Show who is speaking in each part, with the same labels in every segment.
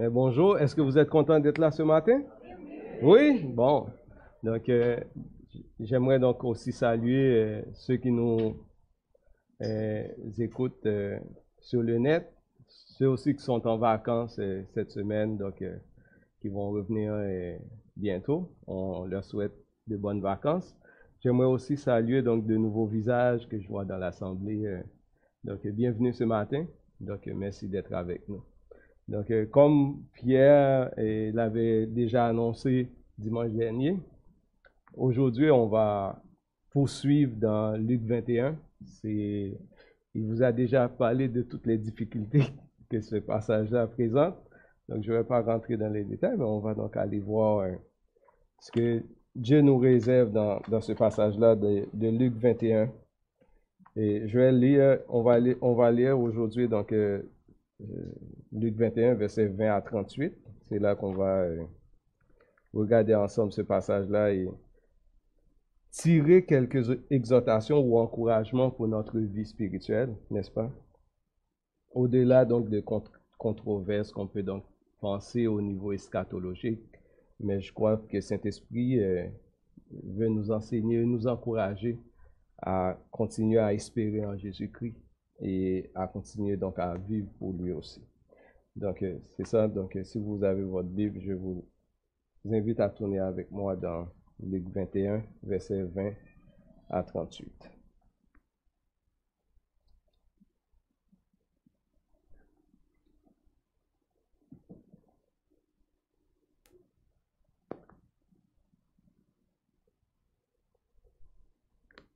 Speaker 1: Eh, bonjour, est-ce que vous êtes content d'être là ce matin? Oui? Bon. Donc, euh, j'aimerais donc aussi saluer euh, ceux qui nous euh, écoutent sur le net, ceux aussi qui sont en vacances cette semaine, donc qui vont revenir bientôt. On leur souhaite de bonnes vacances. J'aimerais aussi saluer donc de nouveaux visages que je vois dans l'Assemblée. donc, bienvenue ce matin. Donc, merci d'être avec nous. Donc, euh, comme Pierre euh, l'avait déjà annoncé dimanche dernier, aujourd'hui, on va poursuivre dans Luc 21. il vous a déjà parlé de toutes les difficultés que ce passage-là présente. Donc, je ne vais pas rentrer dans les détails, mais on va donc aller voir euh, ce que Dieu nous réserve dans, ce passage-là de, de, Luc 21. Et je vais lire, on va lire, lire aujourd'hui donc euh, Luc 21, verset 20 à 38. C'est là qu'on va euh, regarder ensemble ce passage-là et tirer quelques exhortations ou encouragements pour notre vie spirituelle, n'est-ce pas? Au-delà donc de controverses qu'on peut donc penser au niveau eschatologique, mais je crois que Saint-Esprit euh, veut nous enseigner, nous encourager à continuer à espérer en Jésus-Christ et à continuer donc à vivre pour lui aussi. Donc, euh, c'est ça. Donc, euh, si vous avez votre Bible, je vous invite à tourner avec moi dans Luc 21, verset 20 à 38.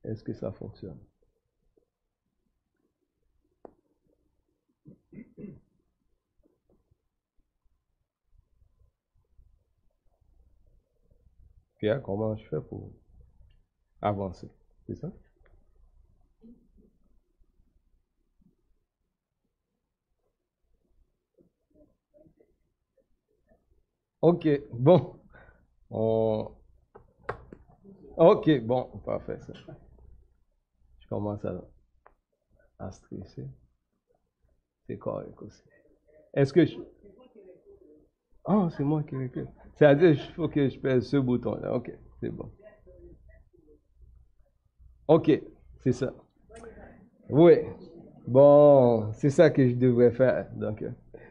Speaker 1: Est-ce que ça fonctionne? Comment je fais pour avancer? C'est ça? OK, bon. OK, bon, parfait. Ça. Je commence à, stresser. C'est correct aussi. Est-ce que je... Ah, c'est moi qui réclame. C'est-à-dire, il faut que je pèse ce bouton-là. OK, c'est bon. OK, c'est ça. Oui. Bon, c'est ça que je devrais faire. Donc,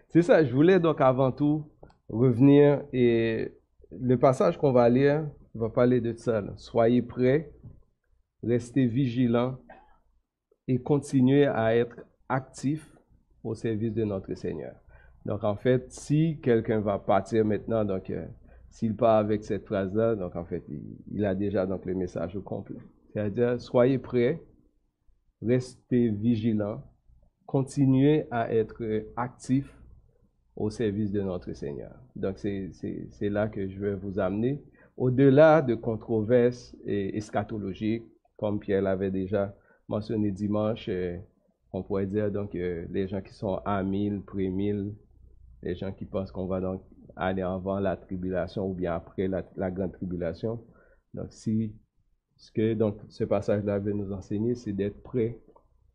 Speaker 1: c'est ça. Je voulais donc avant tout revenir et le passage qu'on va lire va parler de ça. Soyez prêts, restez vigilants et continuez à être actifs au service de notre Seigneur. Donc, en fait, si quelqu'un va partir maintenant, donc, euh, s'il part avec cette phrase-là, donc, en fait, il, a déjà donc le message au complet. C'est-à-dire, soyez prêts, restez vigilants, continuez à être actifs au service de notre Seigneur. Donc, c'est là que je vais vous amener. Au-delà de controverses eschatologiques, comme Pierre l'avait déjà mentionné dimanche, euh, on pourrait dire donc euh, les gens qui sont à 1000, pré 1000, les gens qui pensent qu'on va donc aller avant la tribulation ou bien après la, grande tribulation. Donc, si ce que ce passage-là veut nous enseigner, c'est d'être prêt,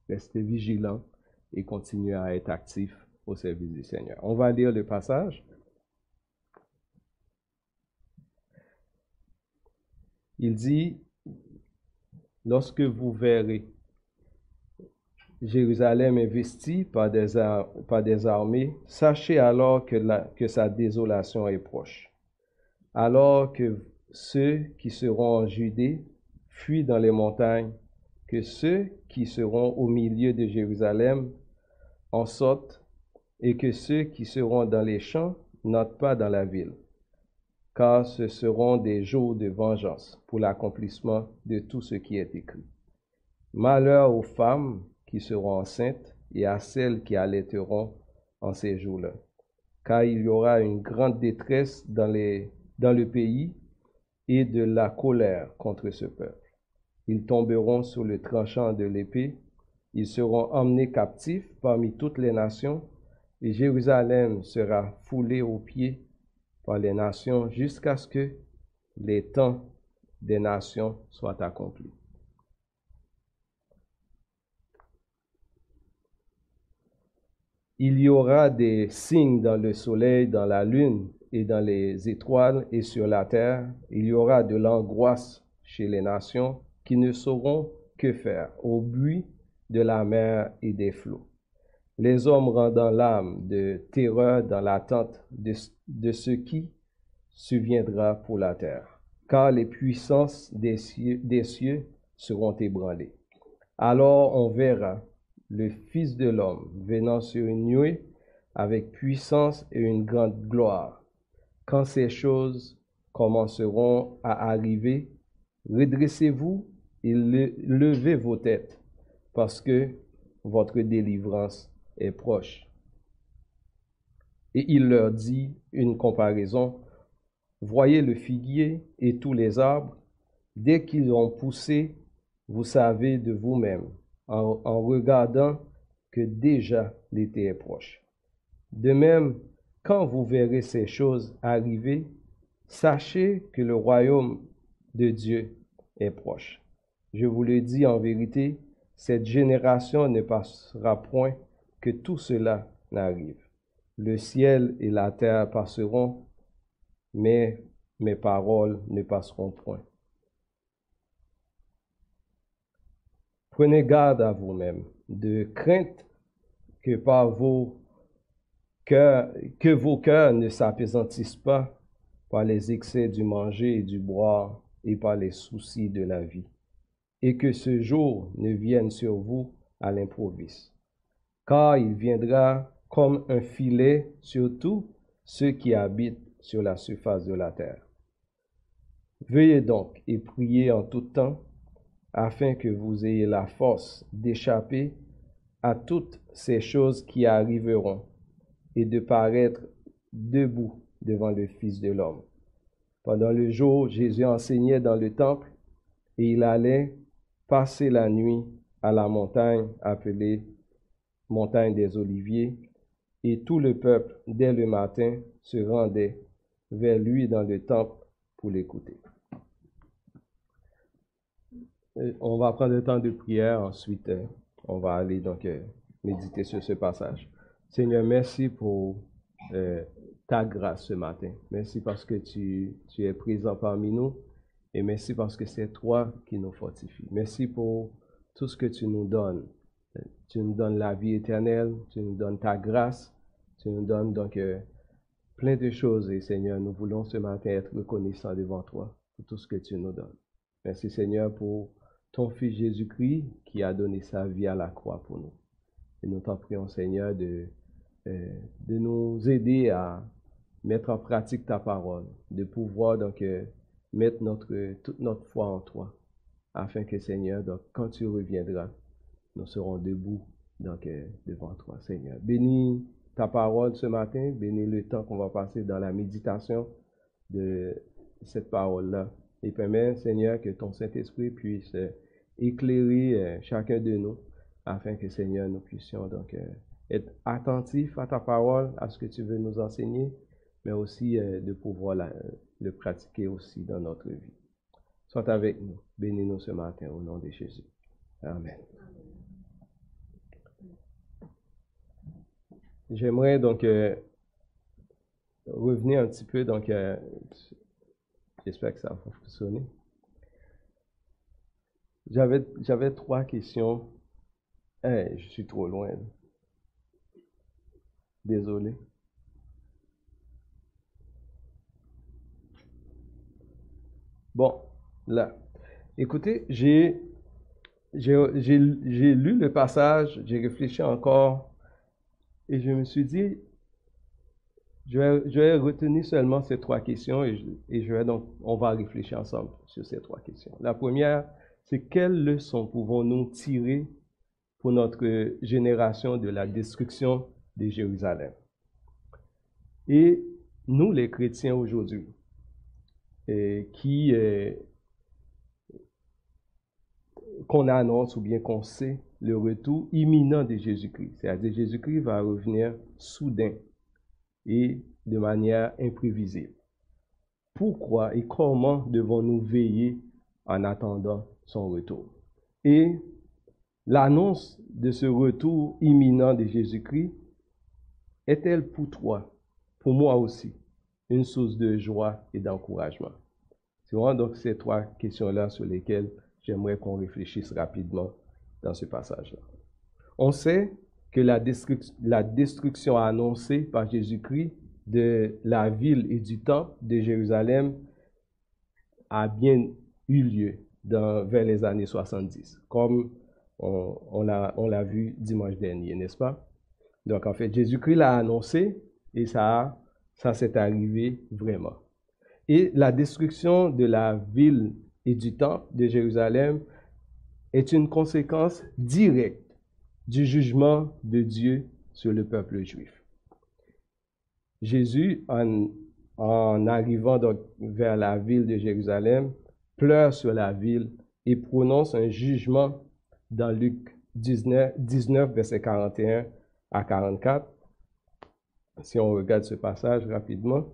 Speaker 1: rester vigilant et continuer à être actif au service du Seigneur. On va lire le passage. Il dit, lorsque vous verrez Jérusalem investie par des, par des armées, sachez alors que, que sa désolation est proche. Alors que ceux qui seront en Judée fuient dans les montagnes, que ceux qui seront au milieu de Jérusalem en sortent, et que ceux qui seront dans les champs n'entrent pas dans la ville, car ce seront des jours de vengeance pour l'accomplissement de tout ce qui est écrit. Malheur aux femmes qui seront enceintes et à celles qui allaiteront en ces jours-là. Car il y aura une grande détresse dans, le pays et de la colère contre ce peuple. Ils tomberont sous le tranchant de l'épée, ils seront emmenés captifs parmi toutes les nations, et Jérusalem sera foulée aux pieds par les nations jusqu'à ce que les temps des nations soient accomplis. Il y aura des signes dans le soleil, dans la lune et dans les étoiles et sur la terre. Il y aura de l'angoisse chez les nations qui ne sauront que faire au bruit de la mer et des flots. Les hommes rendant l'âme de terreur dans l'attente de, ce qui surviendra pour la terre, car les puissances des cieux seront ébranlées. Alors on verra le Fils de l'homme venant sur une nuée avec puissance et une grande gloire. Quand ces choses commenceront à arriver, redressez-vous et levez vos têtes, parce que votre délivrance est proche. Et il leur dit une comparaison. Voyez le figuier et tous les arbres, dès qu'ils ont poussé, vous savez de vous-même en, regardant que déjà l'été est proche. De même, quand vous verrez ces choses arriver, sachez que le royaume de Dieu est proche. Je vous le dis en vérité, cette génération ne passera point que tout cela n'arrive. Le ciel et la terre passeront, mais mes paroles ne passeront point. Prenez garde à vous-même, de crainte que vos cœurs, que vos cœurs ne s'apaisantissent pas par les excès du manger et du boire et par les soucis de la vie, et que ce jour ne vienne sur vous à l'improviste, car il viendra comme un filet sur tous ceux qui habitent sur la surface de la terre. Veuillez donc et priez en tout temps afin que vous ayez la force d'échapper à toutes ces choses qui arriveront et de paraître debout devant le Fils de l'homme. Pendant le jour, Jésus enseignait dans le temple et il allait passer la nuit à la montagne appelée montagne des Oliviers, et tout le peuple, dès le matin, se rendait vers lui dans le temple pour l'écouter. Euh, on va prendre le temps de prière, ensuite euh, on va aller donc euh, méditer sur ce passage. Seigneur, merci pour ta grâce ce matin. Merci parce que tu, tu, es présent parmi nous et merci parce que c'est toi qui nous fortifie. Merci pour tout ce que tu nous donnes. Tu nous donnes la vie éternelle, tu nous donnes ta grâce, tu nous donnes donc plein de choses et Seigneur, nous voulons ce matin être reconnaissants devant toi pour tout ce que tu nous donnes. Merci Seigneur pour ton Fils Jésus-Christ qui a donné sa vie à la croix pour nous. Et nous t'en prions, Seigneur, de, euh, de nous aider à mettre en pratique ta parole, de pouvoir donc euh, mettre notre, toute notre foi en toi, afin que, Seigneur, donc, quand tu reviendras, nous serons debout donc, euh, devant toi, Seigneur. Bénis ta parole ce matin, bénis le temps qu'on va passer dans la méditation de cette parole-là. Et permets, Seigneur, que ton Saint-Esprit puisse éclairer euh, chacun de nous afin que Seigneur nous puissions donc euh, être attentifs à ta parole, à ce que tu veux nous enseigner, mais aussi euh, de pouvoir le pratiquer aussi dans notre vie. Sois avec nous. Bénis-nous ce matin au nom de Jésus. Amen. J'aimerais donc revenir un petit peu, donc j'espère que ça va fonctionner. J'avais, trois questions. Eh, je suis trop loin. Désolé. Bon, là. Écoutez, j'ai, lu le passage, j'ai réfléchi encore et je me suis dit, je vais, je vais retenir seulement ces trois questions et et je vais donc, on va réfléchir ensemble sur ces trois questions. La première, c'est quelles leçons pouvons-nous tirer pour notre génération de la destruction de Jérusalem? Et nous, les chrétiens aujourd'hui, qui qu'on annonce ou bien qu'on sait le retour imminent de Jésus-Christ. C'est-à-dire Jésus-Christ va revenir soudain et de manière imprévisible. Pourquoi et comment devons-nous veiller en attendant son retour. Et l'annonce de ce retour imminent de Jésus-Christ est-elle pour toi, pour moi aussi, une source de joie et d'encouragement? C'est vraiment donc ces trois questions-là sur lesquelles j'aimerais qu'on réfléchisse rapidement dans ce passage-là. On sait que la la destruction annoncée par Jésus-Christ de la ville et du temple de Jérusalem a bien eu lieu vers les années 70, comme on, on l'a vu dimanche dernier, n'est-ce pas? Donc en fait, Jésus-Christ l'a annoncé et ça, ça s'est arrivé vraiment. Et la destruction de la ville et du temple de Jérusalem est une conséquence directe du jugement de Dieu sur le peuple juif. Jésus, en, en arrivant donc vers la ville de Jérusalem, pleure sur la ville et prononce un jugement dans Luc 19, 19 verset 41 à 44. Si on regarde ce passage rapidement.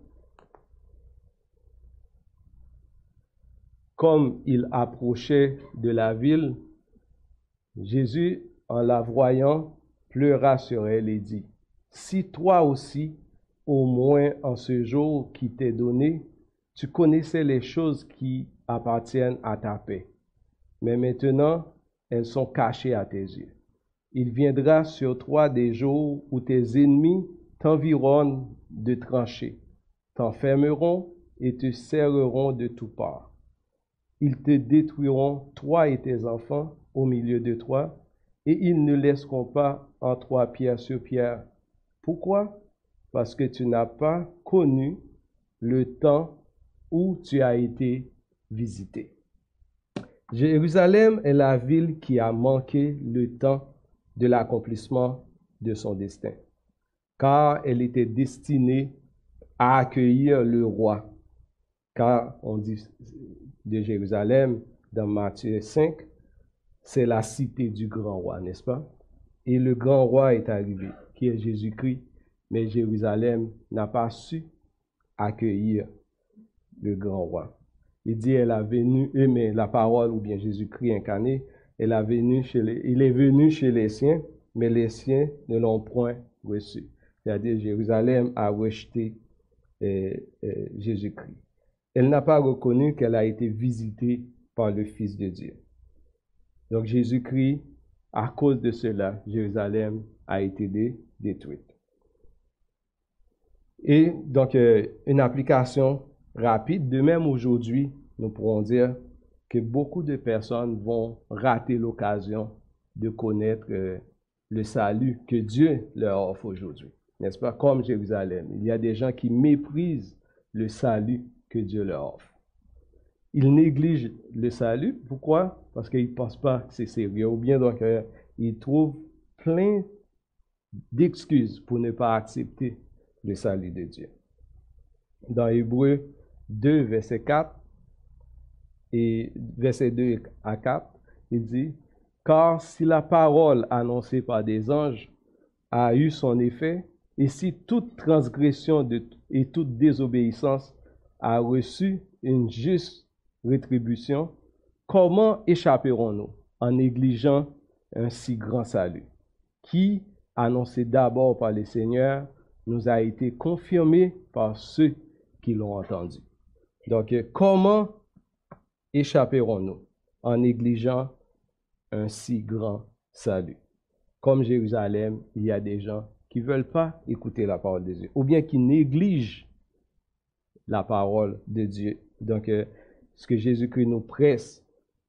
Speaker 1: Comme il approchait de la ville, Jésus, en la voyant, pleura sur elle et dit, Si toi aussi, au moins en ce jour qui t'est donné, tu connaissais les choses qui appartiennent à ta paix. Mais maintenant, elles sont cachées à tes yeux. Il viendra sur toi des jours où tes ennemis t'environnent de tranchées, t'enfermeront et te serreront de tout parts. Ils te détruiront, toi et tes enfants, au milieu de toi, et ils ne laisseront pas en toi pierre sur pierre. Pourquoi? Parce que tu n'as pas connu le temps où tu as été Jérusalem est la ville qui a manqué le temps de l'accomplissement de son destin, car elle était destinée à accueillir le roi. Car on dit de Jérusalem dans Matthieu 5, c'est la cité du grand roi, n'est-ce pas? Et le grand roi est arrivé, qui est Jésus-Christ, mais Jérusalem n'a pas su accueillir le grand roi. Il dit, elle a venu, mais la parole, ou bien Jésus-Christ incarné, elle a venu chez les, il est venu chez les siens, mais les siens ne l'ont point reçu. C'est-à-dire, Jérusalem a rejeté euh, euh, Jésus-Christ. Elle n'a pas reconnu qu'elle a été visitée par le Fils de Dieu. Donc, Jésus-Christ, à cause de cela, Jérusalem a été détruite. Et donc, euh, une application rapide. De même aujourd'hui, nous pourrons dire que beaucoup de personnes vont rater l'occasion de connaître euh, le salut que Dieu leur offre aujourd'hui. N'est-ce pas? Comme Jérusalem. Il y a des gens qui méprisent le salut que Dieu leur offre. Ils négligent le salut. Pourquoi? Parce qu'ils ne pensent pas que c'est sérieux. Ou bien donc, euh, ils trouvent plein d'excuses pour ne pas accepter le salut de Dieu. Dans Hébreu 2, verset 4 et verset 2 à 4, il dit, Car si la parole annoncée par des anges a eu son effet, et si toute transgression et toute désobéissance a reçu une juste rétribution, comment échapperons-nous en négligeant un si grand salut, qui, annoncé d'abord par le Seigneur, nous a été confirmé par ceux qui l'ont entendu. Donc, comment échapperons-nous en négligeant un si grand salut? Comme Jérusalem, il y a des gens qui ne veulent pas écouter la parole de Dieu, ou bien qui négligent la parole de Dieu. Donc, euh, ce que Jésus-Christ nous presse,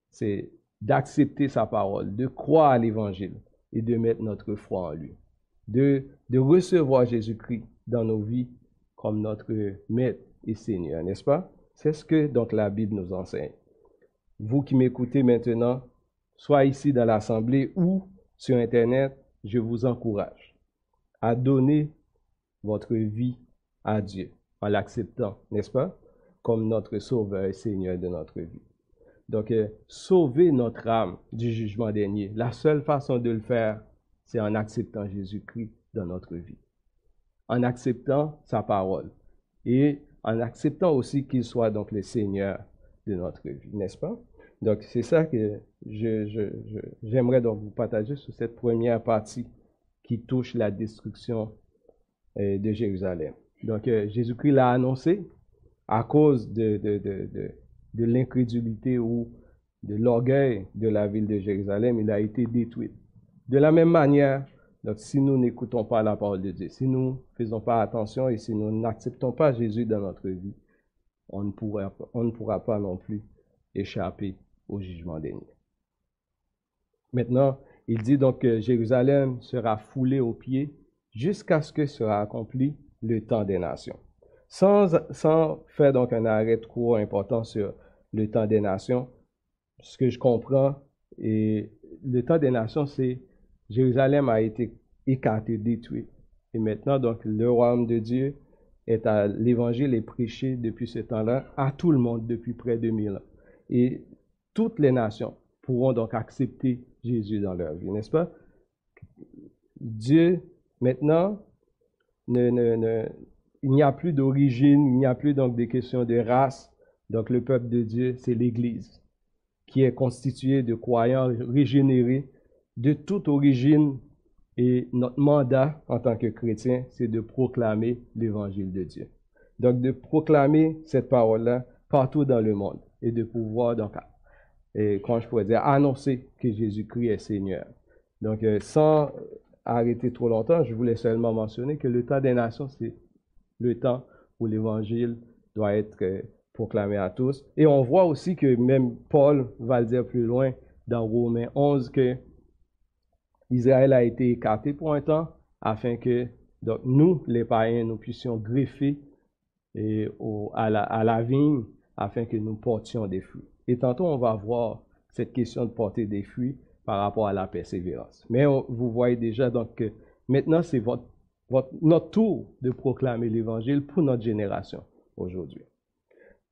Speaker 1: c'est d'accepter sa parole, de croire à l'Évangile et de mettre notre foi en lui, de, de recevoir Jésus-Christ dans nos vies comme notre Maître et Seigneur, n'est-ce pas? C'est ce que donc la Bible nous enseigne. Vous qui m'écoutez maintenant, soit ici dans l'Assemblée ou sur Internet, je vous encourage à donner votre vie à Dieu en l'acceptant, n'est-ce pas, comme notre Sauveur et Seigneur de notre vie. Donc, euh, sauver notre âme du jugement dernier, la seule façon de le faire, c'est en acceptant Jésus-Christ dans notre vie, en acceptant sa parole et en acceptant aussi qu'il soit donc le Seigneur de notre vie, n'est-ce pas? Donc, c'est ça que j'aimerais donc vous partager sur cette première partie qui touche la destruction euh, de Jérusalem. Donc, euh, Jésus-Christ l'a annoncé à cause de, de, de, de l'incrédulité ou de l'orgueil de la ville de Jérusalem, il a été détruit. De la même manière, donc, si nous n'écoutons pas la parole de Dieu, si nous ne faisons pas attention et si nous n'acceptons pas Jésus dans notre vie, on ne pourra, pas non plus échapper au jugement dernier. Maintenant, il dit donc que Jérusalem sera foulée aux pieds jusqu'à ce que sera accompli le temps des nations. Sans, sans faire donc un arrêt trop important sur le temps des nations, ce que je comprends, et le temps des nations, c'est Jérusalem a été écarté, détruit. Et maintenant, donc, le royaume de Dieu est à l'évangile est prêché depuis ce temps-là à tout le monde depuis près de mille ans. Et toutes les nations pourront donc accepter Jésus dans leur vie, n'est-ce pas? Dieu, maintenant, ne, ne, ne, il n'y a plus d'origine, il n'y a plus donc des questions de race. Donc le peuple de Dieu, c'est l'Église, qui est constituée de croyants régénérés de toute origine. Et notre mandat en tant que chrétien, c'est de proclamer l'évangile de Dieu. Donc de proclamer cette parole-là partout dans le monde et de pouvoir donc et quand je pourrais dire, annoncer que Jésus-Christ est Seigneur. Donc, euh, sans arrêter trop longtemps, je voulais seulement mentionner que le temps des nations, c'est le temps où l'Évangile doit être euh, proclamé à tous. Et on voit aussi que même Paul va le dire plus loin dans Romains 11 que Israël a été écarté pour un temps afin que donc, nous, les païens, nous puissions greffer à, la, vigne afin que nous portions des fruits. Et tantôt, on va voir cette question de porter des fruits par rapport à la persévérance. Mais vous voyez déjà que maintenant, c'est votre, notre tour de proclamer l'Évangile pour notre génération aujourd'hui.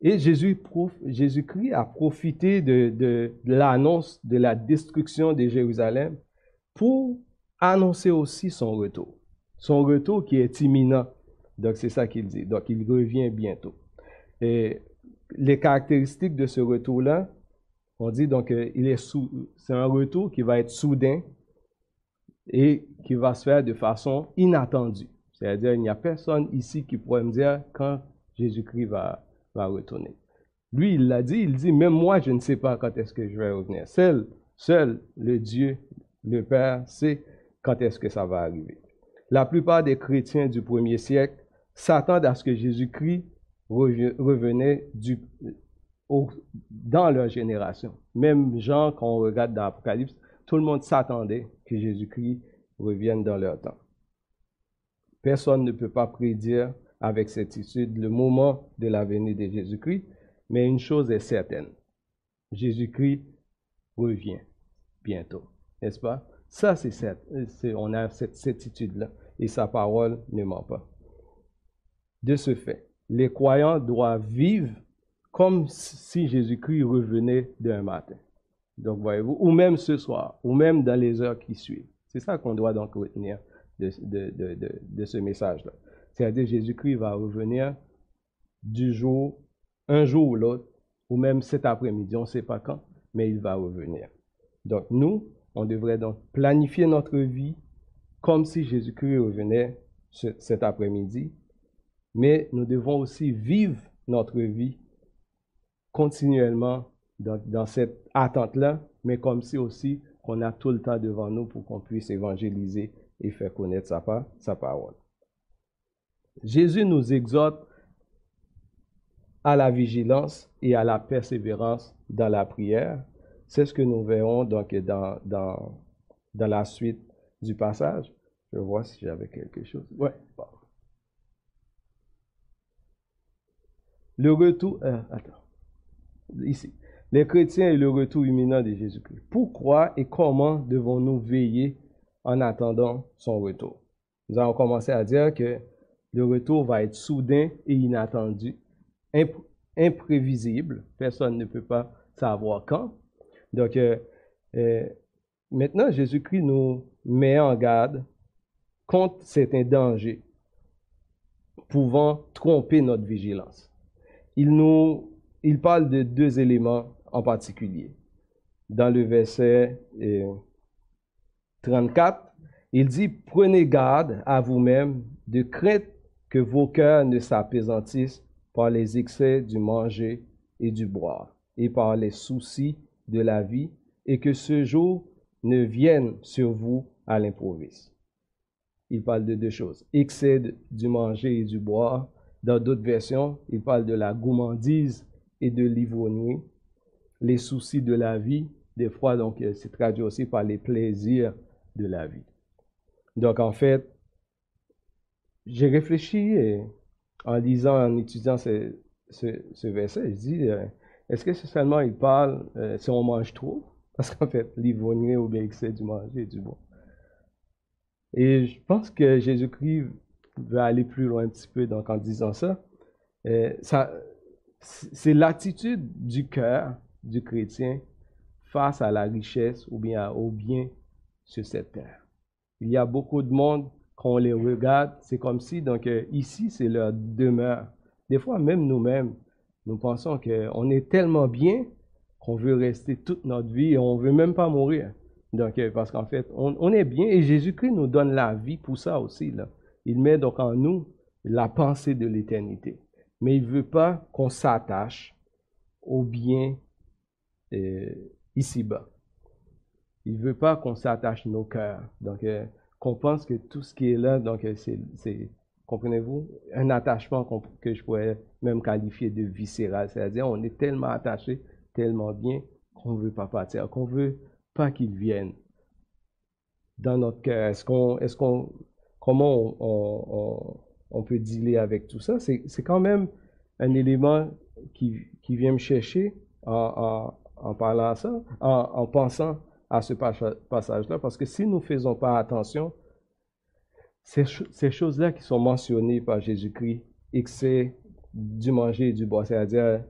Speaker 1: Et Jésus, Jésus-Christ a profité de l'annonce de la destruction de Jérusalem pour annoncer aussi son retour. Son retour qui est imminent. Donc, c'est ça qu'il dit. Donc, il revient bientôt. Et les caractéristiques de ce retour-là, on dit donc euh, il est c'est un retour qui va être soudain et qui va se faire de façon inattendue. C'est-à-dire, il n'y a personne ici qui pourrait me dire quand Jésus-Christ va, va retourner. Lui, il l'a dit, il dit, même moi, je ne sais pas quand est-ce que je vais revenir. Seul, seul le Dieu, le Père, sait quand est-ce que ça va arriver. La plupart des chrétiens du premier siècle s'attendent à ce que Jésus-Christ revenaient du, dans leur génération. Même Jean, quand on regarde dans l'Apocalypse, tout le monde s'attendait que Jésus-Christ revienne dans leur temps. Personne ne peut pas prédire avec certitude le moment de la venue de Jésus-Christ, mais une chose est certaine. Jésus-Christ revient bientôt, n'est-ce pas? Ça, c'est certain. On a cette certitude-là et sa parole ne ment pas. De ce fait, les croyants doivent vivre comme si Jésus-Christ revenait d'un matin. Donc, voyez-vous, ou même ce soir, ou même dans les heures qui suivent. C'est ça qu'on doit donc retenir de, de, ce message-là. C'est-à-dire, Jésus-Christ va revenir du jour, un jour ou l'autre, ou même cet après-midi, on ne sait pas quand, mais il va revenir. Donc, nous, on devrait donc planifier notre vie comme si Jésus-Christ revenait cet après-midi mais nous devons aussi vivre notre vie continuellement dans, cette attente-là, mais comme si aussi qu'on a tout le temps devant nous pour qu'on puisse évangéliser et faire connaître sa, sa parole. Jésus nous exhorte à la vigilance et à la persévérance dans la prière. C'est ce que nous verrons donc dans, dans, la suite du passage. Je vois si j'avais quelque chose. Ouais. Le retour, euh, attends, ici, les chrétiens et le retour imminent de Jésus-Christ. Pourquoi et comment devons-nous veiller en attendant son retour? Nous allons commencer à dire que le retour va être soudain et inattendu, imprévisible. Personne ne peut pas savoir quand. Donc, euh, euh, maintenant, Jésus-Christ nous met en garde contre certains dangers pouvant tromper notre vigilance il nous, parle de deux éléments en particulier. Dans le verset 34, euh, il dit, prenez garde à vous-même de crainte que vos cœurs ne s'apaisantissent par les excès du manger et du boire, et par les soucis de la vie, et que ce jour ne vienne sur vous à l'improviste. Il parle de deux choses, excès du manger et du boire. Dans d'autres versions, il parle de la gourmandise et de l'ivrognerie, les soucis de la vie. Des fois, donc, euh, c'est traduit aussi par les plaisirs de la vie. Donc, en fait, j'ai réfléchi en lisant, en étudiant ce, verset, je dis, euh, est-ce que seulement il parle euh, si on mange trop? Parce qu'en fait, l'ivrognerie ou bien excès du manger et du bois. Et je pense que Jésus-Christ veut aller plus loin un petit peu donc, en disant ça. ça c'est l'attitude du cœur du chrétien face à la richesse ou bien au bien sur cette terre. Il y a beaucoup de monde, quand on les regarde, c'est comme si, donc euh, ici, c'est leur demeure. Des fois, même nous-mêmes, nous pensons qu'on est tellement bien qu'on veut rester toute notre vie et on ne veut même pas mourir. Donc, euh, parce qu'en fait, on, est bien et Jésus-Christ nous donne la vie pour ça aussi. Il met donc en nous la pensée de l'éternité. Mais il ne veut pas qu'on s'attache au bien euh, ici-bas. Il ne veut pas qu'on s'attache nos cœurs. Donc, euh, qu'on pense que tout ce qui est là, donc c'est, comprenez-vous, un attachement que je pourrais même qualifier de viscéral. C'est-à-dire, on est tellement attaché, tellement bien, qu'on ne veut pas partir, qu'on ne veut pas qu'il vienne dans notre cœur. Est-ce qu'on, est-ce qu'on, comment on, peut dealer avec tout ça? C'est, quand même un élément qui, vient me chercher en, en parlant ça, en, pensant à ce passage-là, parce que si nous ne faisons pas attention, ces, choses-là qui sont mentionnées par Jésus-Christ, excès du manger et du boire, c'est-à-dire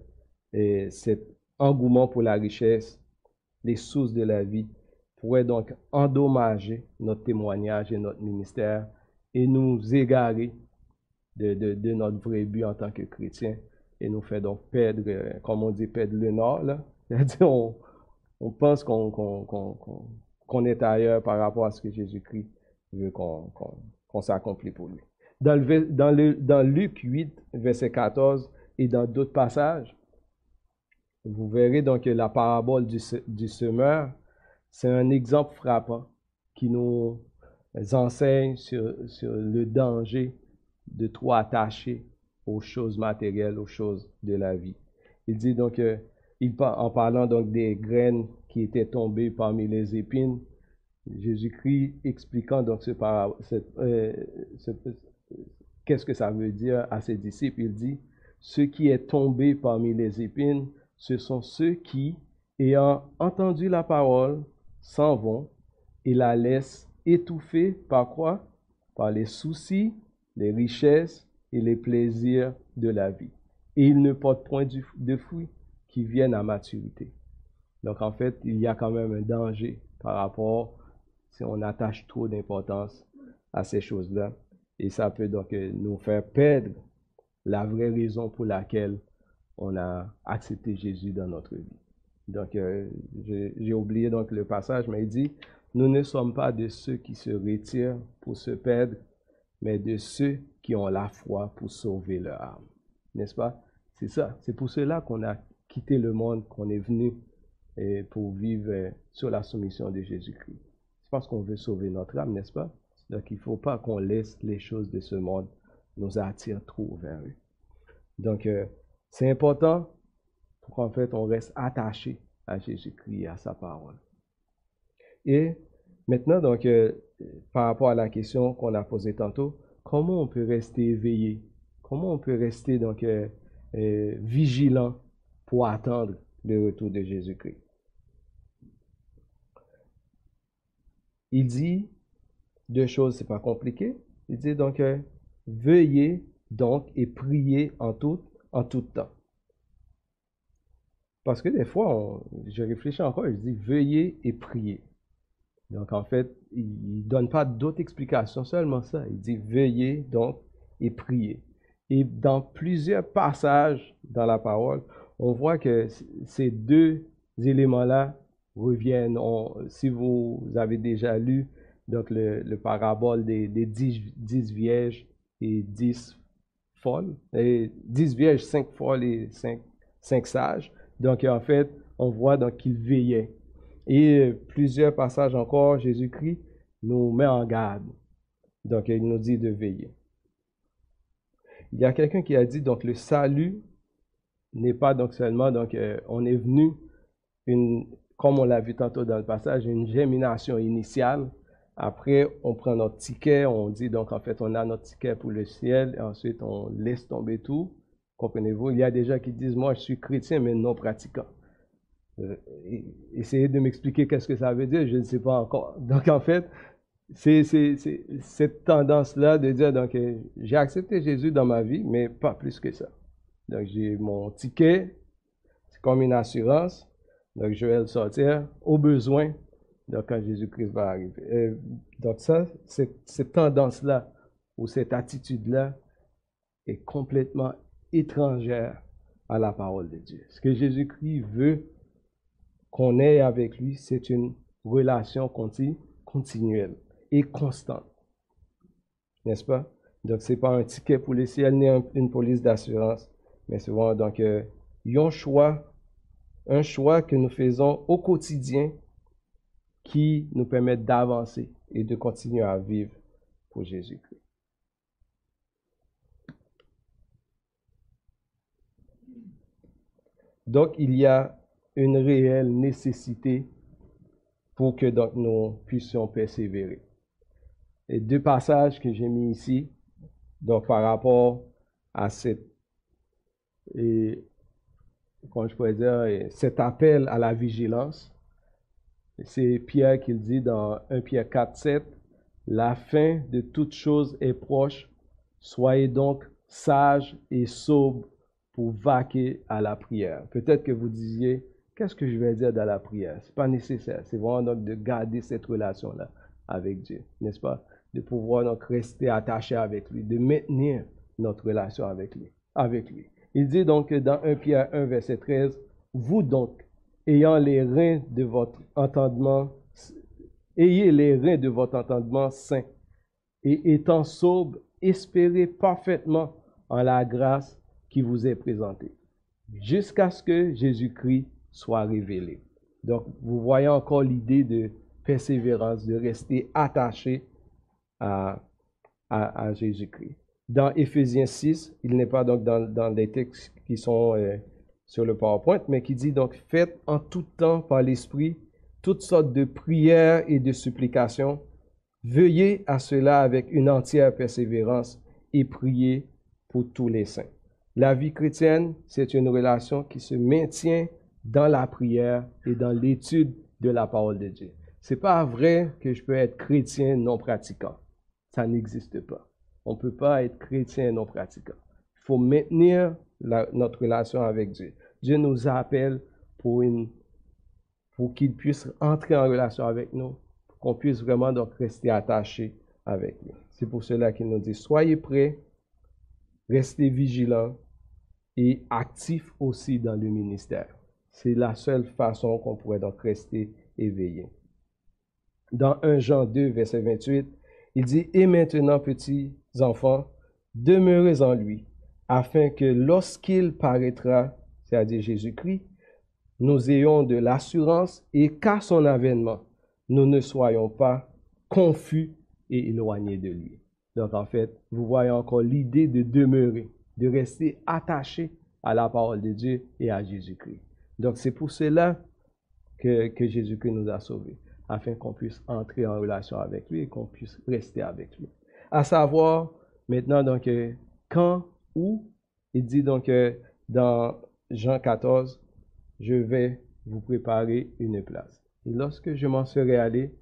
Speaker 1: cet engouement pour la richesse, les sources de la vie, pourraient donc endommager notre témoignage et notre ministère et nous égarer de, notre vrai but en tant que chrétien et nous faire donc perdre, euh, comme on dit, perdre le nord, c'est-à-dire, on, pense qu'on est ailleurs par rapport à ce que Jésus-Christ veut qu'on s'accomplit pour lui. Dans, Luc 8, verset 14, et dans d'autres passages, vous verrez donc que la parabole du, semeur, c'est un exemple frappant qui nous enseigne sur, le danger de trop attacher aux choses matérielles, aux choses de la vie. Il dit donc que en parlant donc des graines qui étaient tombées parmi les épines, Jésus-Christ expliquant donc ce, euh, qu'est-ce que ça veut dire à ses disciples, il dit, ce qui est tombé parmi les épines, ce sont ceux qui, ayant entendu la parole, s'en vont et la laissent étouffer par quoi? Par les soucis, les richesses et les plaisirs de la vie. Et ils ne portent point de fruits qui viennent à maturité. Donc, en fait, il y a quand même un danger par rapport si on attache trop d'importance à ces choses-là. Et ça peut donc euh, nous faire perdre la vraie raison pour laquelle on a accepté Jésus dans notre vie. Donc, euh, j'ai oublié donc le passage, mais il dit, nous ne sommes pas de ceux qui se retirent pour se perdre, mais de ceux qui ont la foi pour sauver leur âme. N'est-ce pas? C'est ça. C'est pour cela qu'on a quitter le monde qu'on est venu pour vivre euh, sur la soumission de Jésus-Christ. Parce qu'on veut sauver notre âme, n'est-ce pas? Donc, il ne faut pas qu'on laisse les choses de ce monde nous attirer trop vers eux. Donc, euh, c'est important pour qu'en fait, on reste attaché à Jésus-Christ et à sa parole. Et maintenant, donc, euh, par rapport à la question qu'on a posée tantôt, comment on peut rester éveillé? Comment on peut rester donc vigilant pour attendre le retour de Jésus-Christ? Il dit deux choses, c'est pas compliqué. Il dit donc euh, veuillez donc et priez en tout, temps. Parce que des fois, je réfléchis encore, il dit veuillez et priez. Donc en fait, il ne donne pas d'autres explications, seulement ça. Il dit veuillez donc et priez. Et dans plusieurs passages dans la parole, on voit que ces deux éléments-là reviennent. si vous avez déjà lu donc le, parabole des, dix, vierges et dix folles, et dix vierges, cinq folles et cinq, sages. Donc, en fait, on voit donc qu'il veillait. Et plusieurs passages encore, Jésus-Christ nous met en garde. Donc, il nous dit de veiller. Il y a quelqu'un qui a dit, donc, le salut n'est pas donc seulement, donc, euh, on est venu, une, comme on l'a vu tantôt dans le passage, une germination initiale. Après, on prend notre ticket, on dit, donc, en fait, on a notre ticket pour le ciel, et ensuite, on laisse tomber tout. Comprenez-vous? Il y a des gens qui disent, moi, je suis chrétien, mais non pratiquant. Euh, essayez de m'expliquer qu'est-ce que ça veut dire, je ne sais pas encore. Donc, en fait, c'est cette tendance-là de dire, donc, euh, j'ai accepté Jésus dans ma vie, mais pas plus que ça. Donc, j'ai mon ticket, c'est comme une assurance. Donc, le sortir au besoin, donc quand Jésus-Christ va arriver. Euh, donc, ça, cette tendance-là, ou cette attitude-là, est complètement étrangère à la parole de Dieu. Ce que Jésus-Christ veut qu'on ait avec lui, c'est une relation continuelle et constante. N'est-ce pas? Donc, ce n'est pas un ticket pour les ciels ni une police d'assurance, mais vraiment donc euh, un choix, un choix que nous faisons au quotidien qui nous permet d'avancer et de continuer à vivre pour Jésus-Christ. Donc, il y a une réelle nécessité pour que nous puissions persévérer. Et deux passages que j'ai mis ici, par rapport à cette, et, comment je pourrais dire, cet appel à la vigilance. C'est Pierre qui le dit dans 1 Pierre 4, 7. La fin de toute chose est proche. Soyez donc sages et sobres pour vaquer à la prière. Peut-être que vous disiez, qu'est-ce que je vais dire dans la prière? Ce n'est pas nécessaire. C'est vraiment donc de garder cette relation-là avec Dieu, n'est-ce pas? De pouvoir donc rester attaché avec lui, de maintenir notre relation avec lui. Avec lui. Il dit donc dans 1 Pierre 1, verset 13, Vous donc, ayant les reins de votre entendement, ayez les reins de votre entendement saints, et étant sobre, espérez parfaitement en la grâce qui vous est présentée, jusqu'à ce que Jésus-Christ soit révélé. Donc, vous voyez encore l'idée de persévérance, de rester attaché à, à, Jésus-Christ. Dans Éphésiens 6, il n'est pas donc dans, dans les textes qui sont euh, sur le PowerPoint, mais qui dit donc, faites en tout temps par l'Esprit toutes sortes de prières et de supplications. Veuillez à cela avec une entière persévérance et priez pour tous les saints. La vie chrétienne, c'est une relation qui se maintient dans la prière et dans l'étude de la parole de Dieu. C'est pas vrai que je peux être chrétien non pratiquant. Ça n'existe pas. On ne peut pas être chrétien non pratiquant. Il faut maintenir notre relation avec Dieu. Dieu nous appelle pour, qu'il puisse entrer en relation avec nous, pour qu'on puisse vraiment donc rester attaché avec lui. C'est pour cela qu'il nous dit, soyez prêts, restez vigilants et actifs aussi dans le ministère. C'est la seule façon qu'on pourrait donc rester éveillé. Dans 1 Jean 2, verset 28, il dit, Et maintenant, petits enfants, demeurez en lui, afin que lorsqu'il paraîtra, c'est-à-dire Jésus-Christ, nous ayons de l'assurance et qu'à son avènement, nous ne soyons pas confus et éloignés de lui. Donc en fait, vous voyez encore l'idée de demeurer, de rester attaché à la parole de Dieu et à Jésus-Christ. Donc c'est pour cela que, Jésus-Christ nous a sauvés, afin qu'on puisse entrer en relation avec lui et qu'on puisse rester avec lui. À savoir, maintenant, donc, euh, quand, où, il dit donc euh, dans Jean 14, je vais vous préparer une place. Et lorsque je m'en serai allé,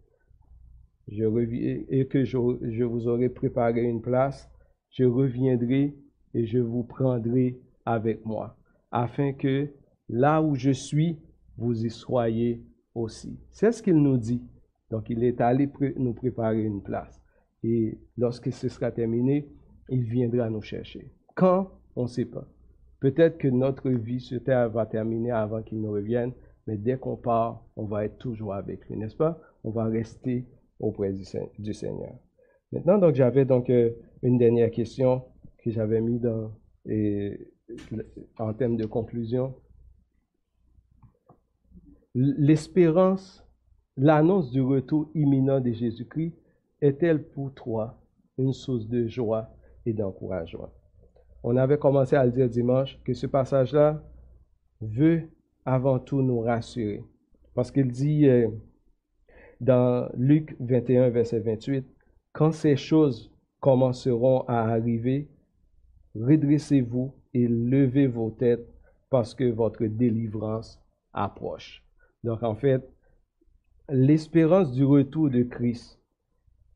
Speaker 1: je reviens, et que je, je vous aurai préparé une place, je reviendrai et je vous prendrai avec moi, afin que là où je suis, vous y soyez aussi. C'est ce qu'il nous dit. Donc, il est allé nous préparer une place. Et lorsque ce sera terminé, il viendra nous chercher. Quand, on ne sait pas. Peut-être que notre vie sur terre va terminer avant qu'il nous revienne, mais dès qu'on part, on va être toujours avec lui, n'est-ce pas? On va rester auprès du Seigneur. Maintenant, donc, j'avais donc euh, une dernière question que j'avais mis et, en termes de conclusion. L'espérance, l'annonce du retour imminent de Jésus-Christ est-elle pour toi une source de joie et d'encouragement? On avait commencé à le dire dimanche que ce passage-là veut avant tout nous rassurer. Parce qu'il dit euh, dans Luc 21, verset 28, Quand ces choses commenceront à arriver, redressez-vous et levez vos têtes parce que votre délivrance approche. Donc en fait, l'espérance du retour de Christ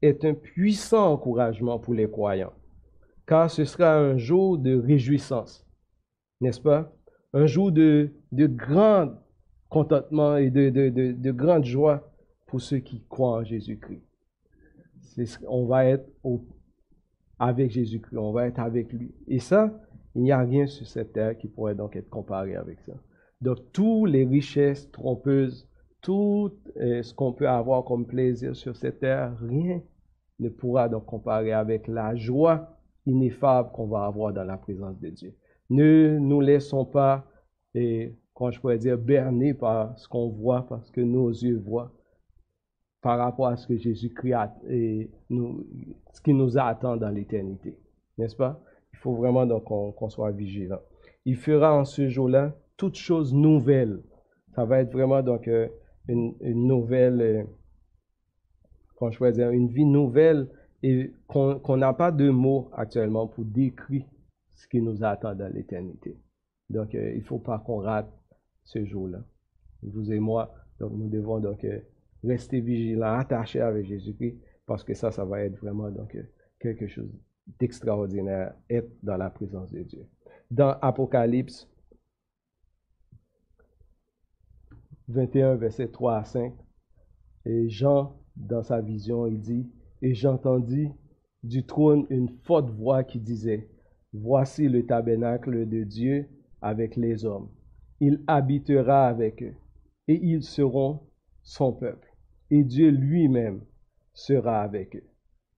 Speaker 1: est un puissant encouragement pour les croyants, car ce sera un jour de réjouissance, n'est-ce pas? Un jour de, de grand contentement et de, de, de, grande joie pour ceux qui croient en Jésus-Christ. On va être avec Jésus-Christ, on va être avec lui. Et ça, il n'y a rien sur cette terre qui pourrait donc être comparé avec ça. Donc, toutes les richesses trompeuses, tout euh, ce qu'on peut avoir comme plaisir sur cette terre, rien ne pourra donc comparer avec la joie ineffable qu'on va avoir dans la présence de Dieu. Ne nous laissons pas, et, quand je pourrais dire, berner par ce qu'on voit, parce que nos yeux voient, par rapport à ce que Jésus-Christ et nous, ce qui nous attend dans l'éternité. N'est-ce pas? Il faut vraiment donc qu'on soit vigilant. Il fera en ce jour-là toutes choses nouvelles. Ça va être vraiment donc euh, une, nouvelle, euh, pourrais dire, une vie nouvelle et qu'on n'a pas de mots actuellement pour décrire ce qui nous attend dans l'éternité. Donc, euh, il ne faut pas qu'on rate ce jour-là. Vous et moi, donc nous devons donc rester vigilants, attachés avec Jésus-Christ, parce que ça, ça va être vraiment donc quelque chose d'extraordinaire, être dans la présence de Dieu. Dans Apocalypse 21, verset 3 à 5, et Jean, dans sa vision, il dit, et j'entendis du trône une forte voix qui disait, Voici le tabernacle de Dieu avec les hommes. Il habitera avec eux, et ils seront son peuple et Dieu lui-même sera avec eux.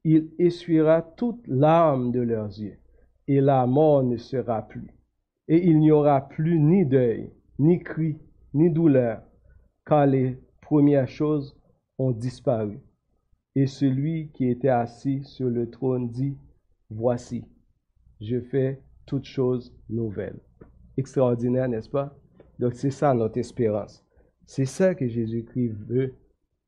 Speaker 1: Il essuiera toute larmes de leurs yeux, et la mort ne sera plus. Et il n'y aura plus ni deuil, ni cri, ni douleur, car les premières choses ont disparu. Et celui qui était assis sur le trône dit, Voici, je fais toutes choses nouvelles. Extraordinaire, n'est-ce pas? Donc c'est ça notre espérance. C'est ça que Jésus-Christ veut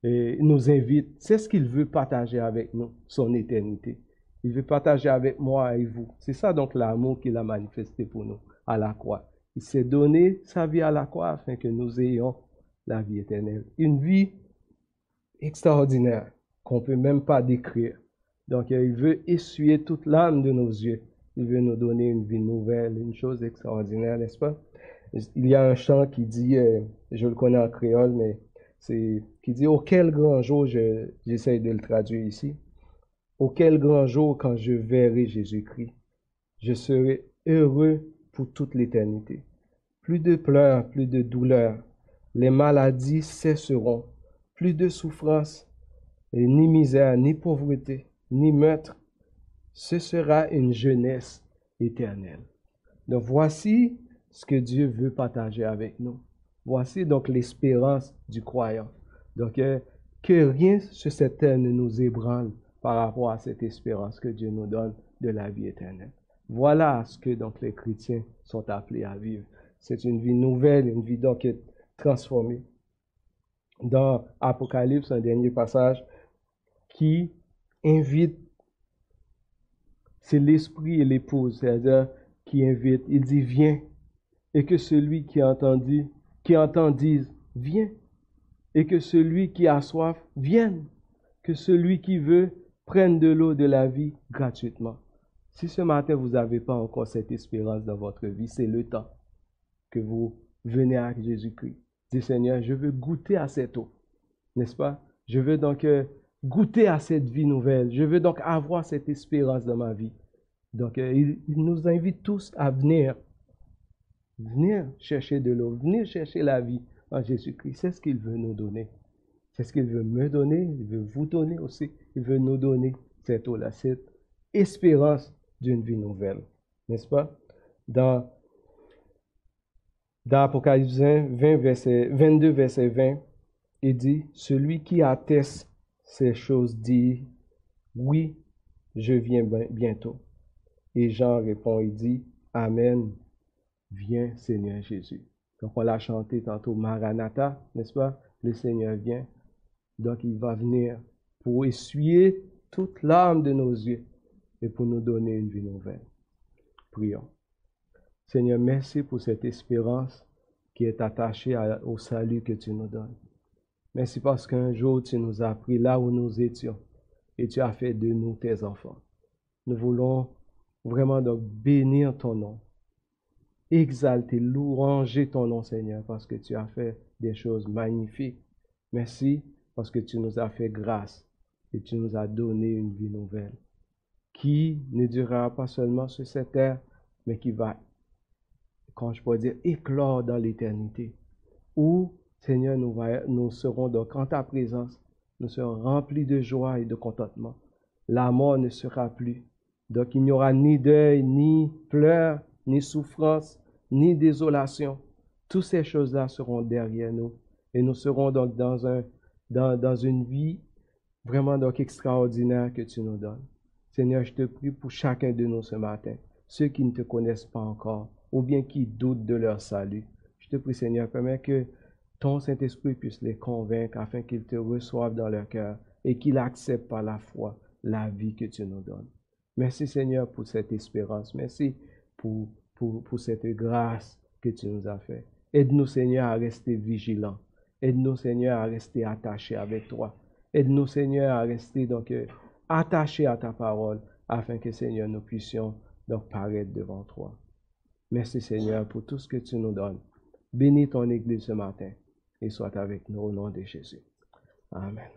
Speaker 1: et nous invite, c'est ce qu'il veut partager avec nous, son éternité. Il veut partager avec moi et vous. C'est ça donc l'amour qu'il a manifesté pour nous à la croix. Il s'est donné sa vie à la croix afin que nous ayons la vie éternelle. Une vie extraordinaire qu'on ne peut même pas décrire. Donc il veut essuyer toute l'âme de nos yeux. Il veut nous donner une vie nouvelle, une chose extraordinaire, n'est-ce pas? Il y a un chant qui dit, euh, je le connais en créole, mais c'est qui dit auquel grand jour, j'essaie de le traduire ici, auquel grand jour quand je verrai Jésus-Christ, je serai heureux pour toute l'éternité. Plus de pleurs, plus de douleurs, les maladies cesseront, plus de souffrance, ni misère, ni pauvreté, ni meurtre. Ce sera une jeunesse éternelle. Donc voici ce que Dieu veut partager avec nous. Voici donc l'espérance du croyant. Donc, euh, que rien sur cette terre ne nous ébranle par rapport à cette espérance que Dieu nous donne de la vie éternelle. Voilà ce que donc les chrétiens sont appelés à vivre. C'est une vie nouvelle, une vie donc transformée. Dans Apocalypse, un dernier passage qui invite, c'est l'esprit et l'épouse, c'est-à-dire qui invite. Il dit, viens, et que celui qui entendit qui entend disent, viens, et que celui qui a soif vienne, que celui qui veut prenne de l'eau de la vie gratuitement. Si ce matin vous n'avez pas encore cette espérance dans votre vie, c'est le temps que vous venez à Jésus-Christ. Dis Seigneur, je veux goûter à cette eau, n'est-ce pas? Je veux donc euh, goûter à cette vie nouvelle. Je veux donc avoir cette espérance dans ma vie. Donc, euh, il, nous invite tous à venir venir chercher de l'eau, venir chercher la vie en Jésus-Christ. C'est ce qu'il veut nous donner. C'est ce qu'il veut me donner, il veut vous donner aussi. Il veut nous donner cette eau-là, cette espérance d'une vie nouvelle, n'est-ce pas? Dans Apocalypse 20, verset, 22, verset 20, il dit, Celui qui atteste ces choses dit, Oui, je viens bientôt. Et Jean répond, il dit, Amen, viens Seigneur Jésus. Donc on l'a chanté tantôt, Maranatha, n'est-ce pas? Le Seigneur vient. Donc il va venir pour essuyer toute l'âme de nos yeux et pour nous donner une vie nouvelle. Prions. Seigneur, merci pour cette espérance qui est attachée au salut que tu nous donnes. Merci parce qu'un jour tu nous as pris là où nous étions et tu as fait de nous tes enfants. Nous voulons vraiment donc bénir ton nom, exalter, louanger ton nom Seigneur parce que tu as fait des choses magnifiques. Merci parce que tu nous as fait grâce et tu nous as donné une vie nouvelle qui ne durera pas seulement sur cette terre, mais qui va, quand je pourrais dire, éclore dans l'éternité. Où, Seigneur, nous, serons donc en ta présence, nous serons remplis de joie et de contentement. La mort ne sera plus. Donc il n'y aura ni deuil, ni pleurs, ni souffrance, ni désolation. Toutes ces choses-là seront derrière nous. Et nous serons donc dans, un, dans, dans une vie vraiment donc extraordinaire que tu nous donnes. Seigneur, je te prie pour chacun de nous ce matin, ceux qui ne te connaissent pas encore, ou bien qui doutent de leur salut. Je te prie, Seigneur, permets que ton Saint-Esprit puisse les convaincre afin qu'ils te reçoivent dans leur cœur et qu'ils acceptent par la foi la vie que tu nous donnes. Merci, Seigneur, pour cette espérance. Merci pour, pour, cette grâce que tu nous as fait. Aide-nous, Seigneur, à rester vigilants. Aide-nous, Seigneur, à rester attachés avec toi. Aide-nous, Seigneur, à rester donc euh, attachés à ta parole, afin que, Seigneur, nous puissions donc paraître devant toi. Merci, Seigneur, pour tout ce que tu nous donnes. Bénis ton Église ce matin et sois avec nous au nom de Jésus. Amen.